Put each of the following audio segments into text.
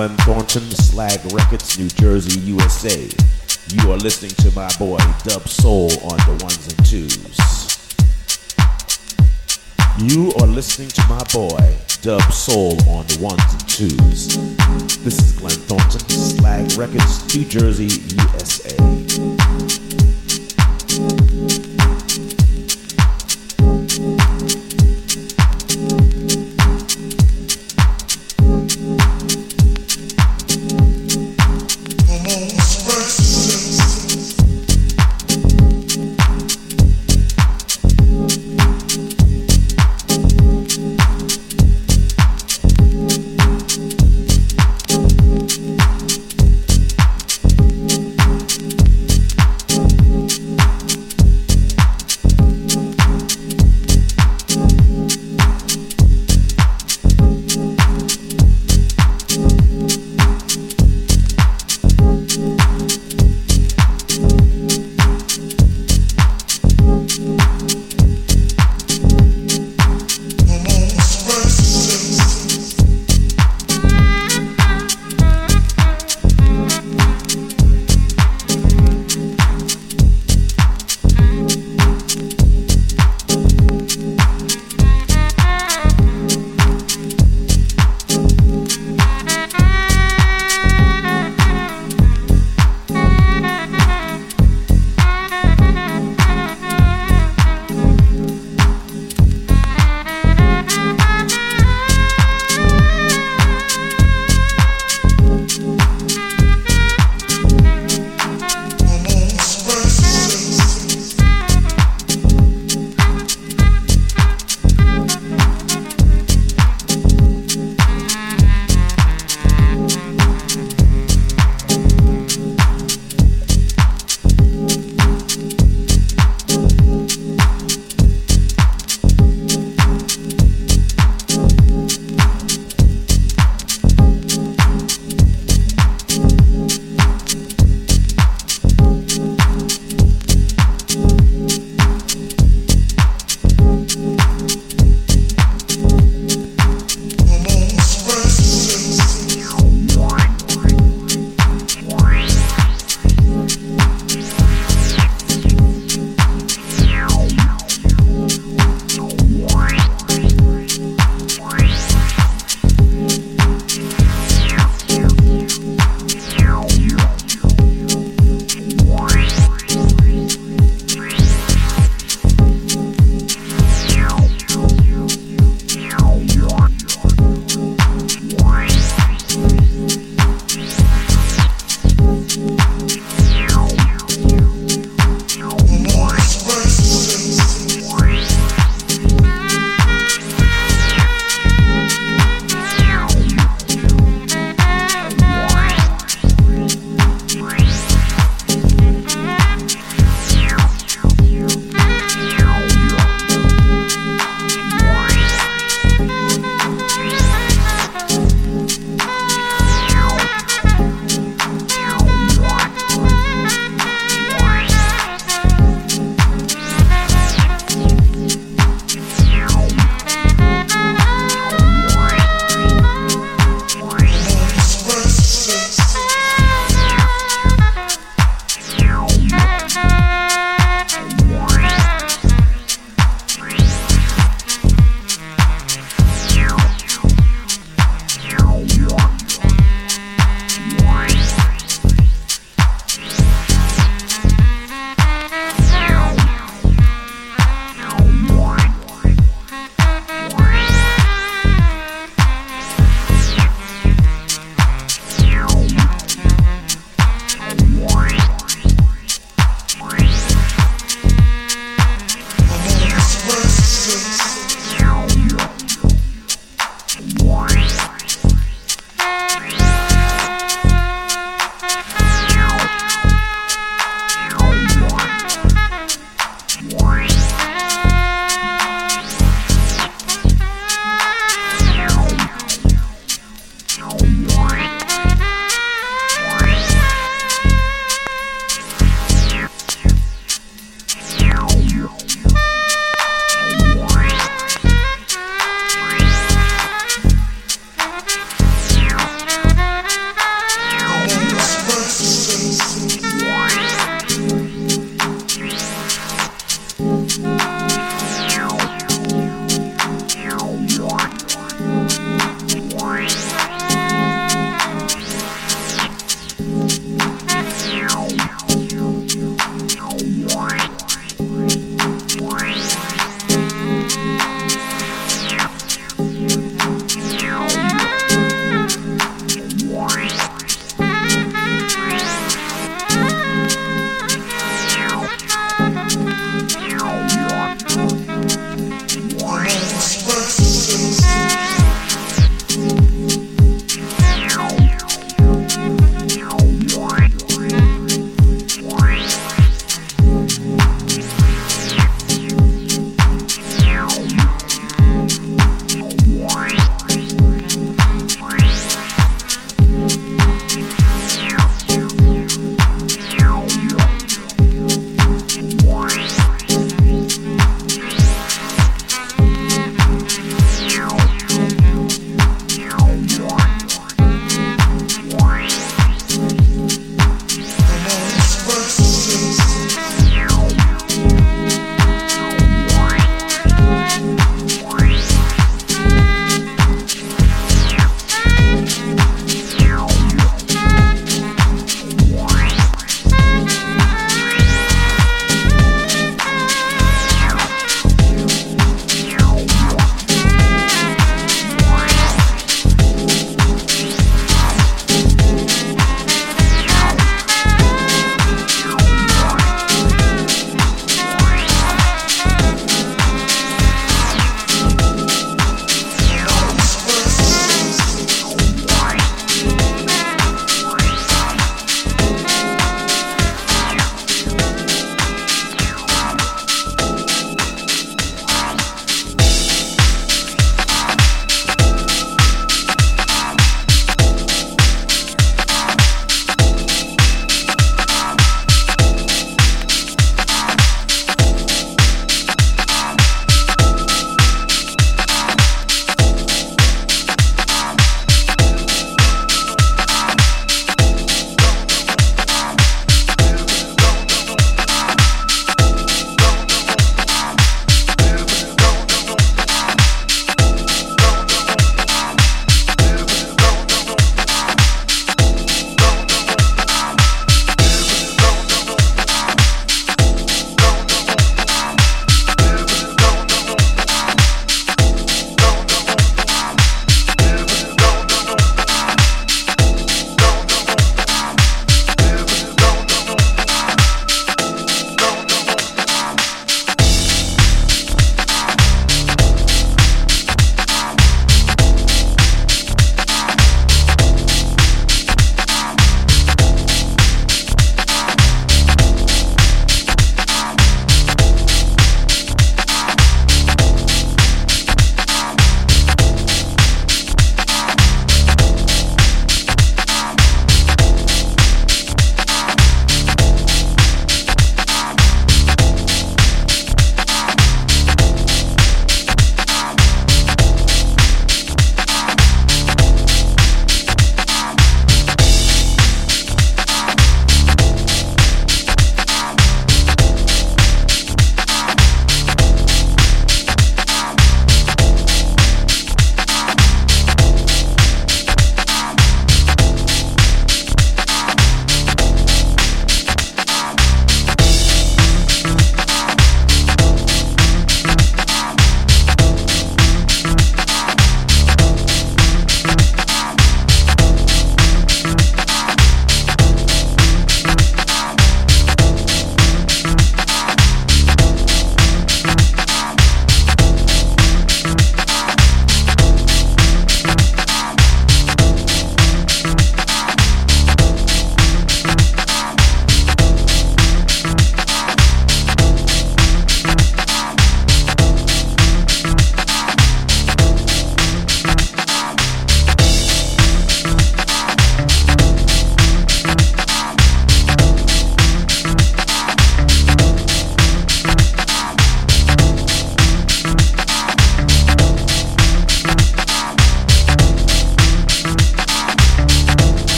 Glenn Thornton, Slag Records, New Jersey, USA. You are listening to my boy Dub Soul on the ones and twos. You are listening to my boy Dub Soul on the ones and twos. This is Glenn Thornton, Slag Records, New Jersey, USA.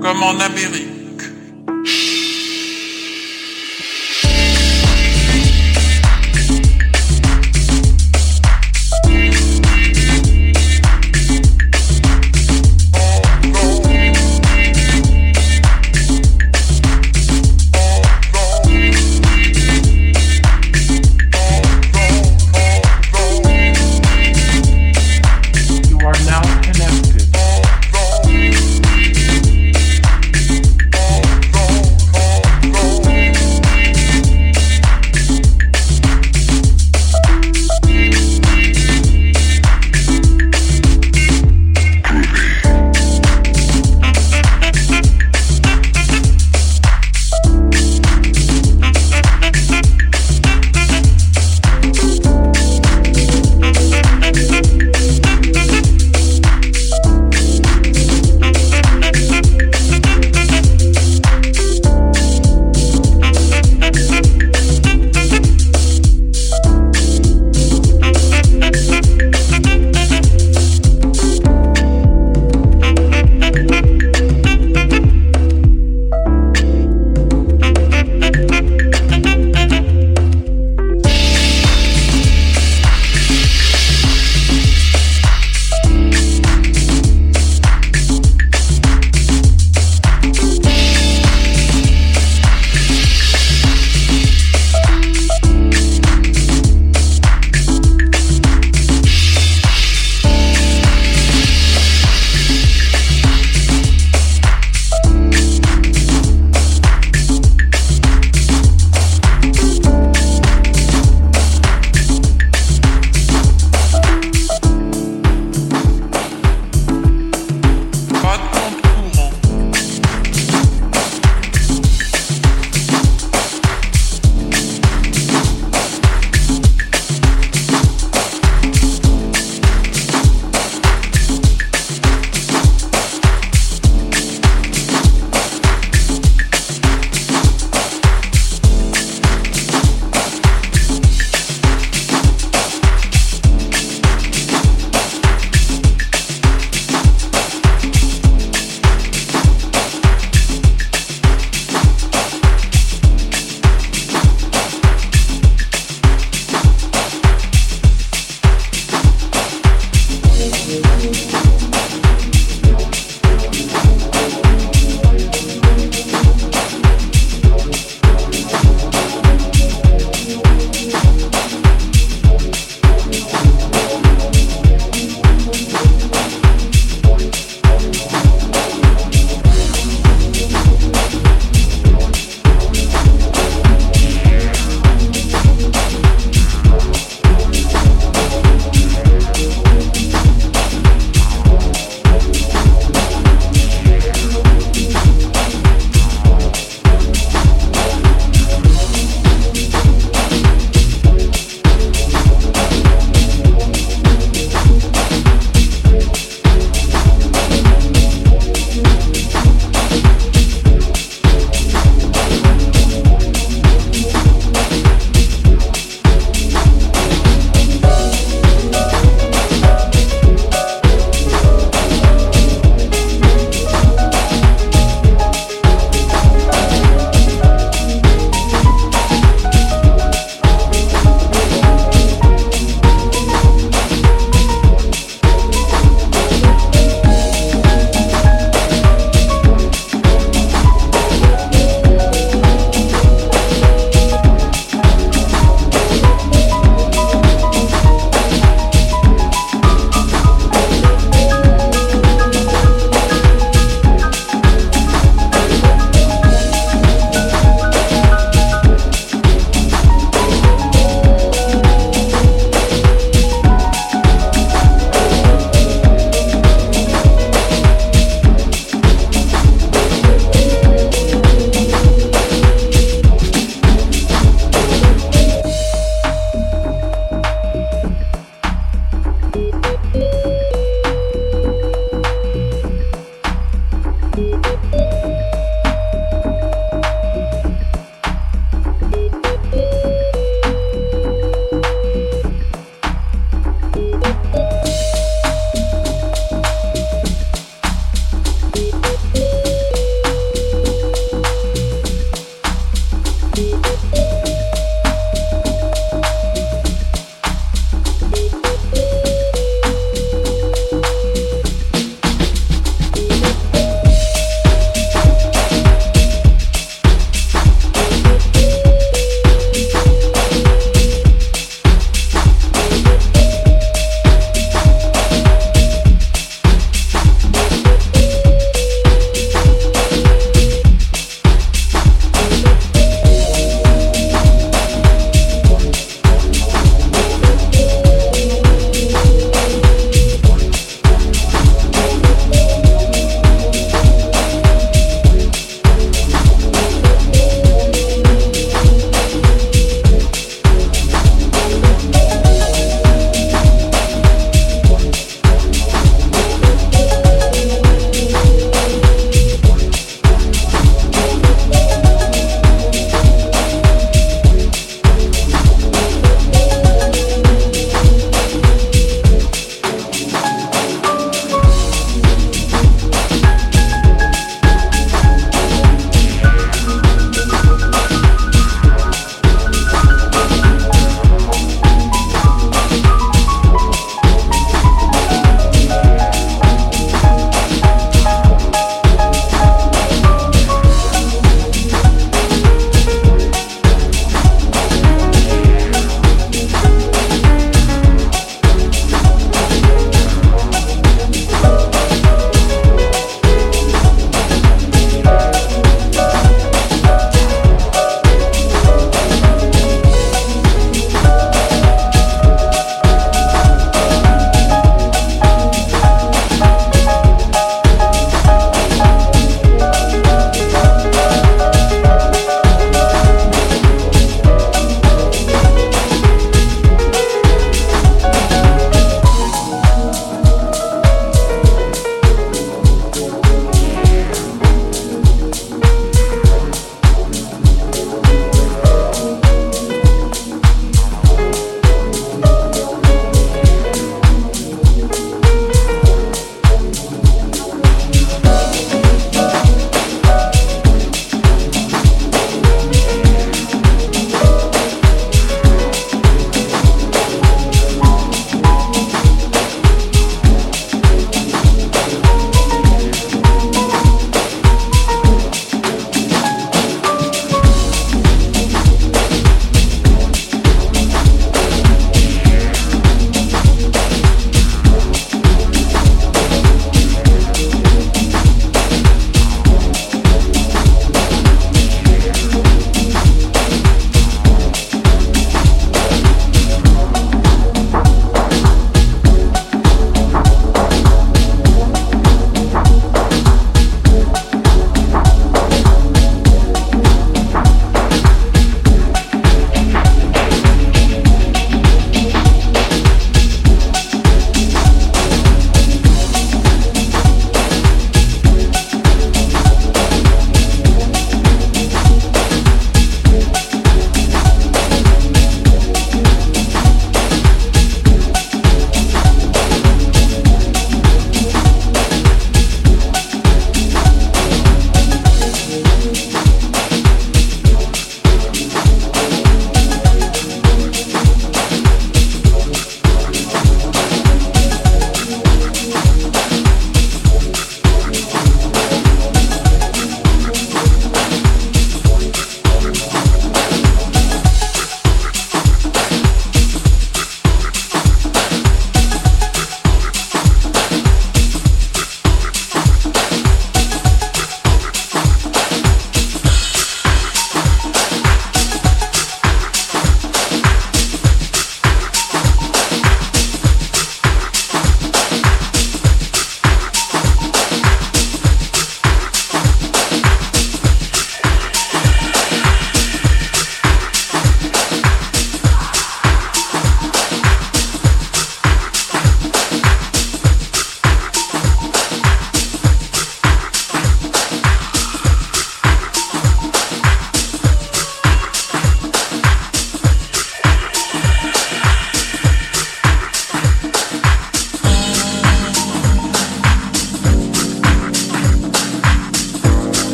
Comme en Amérique.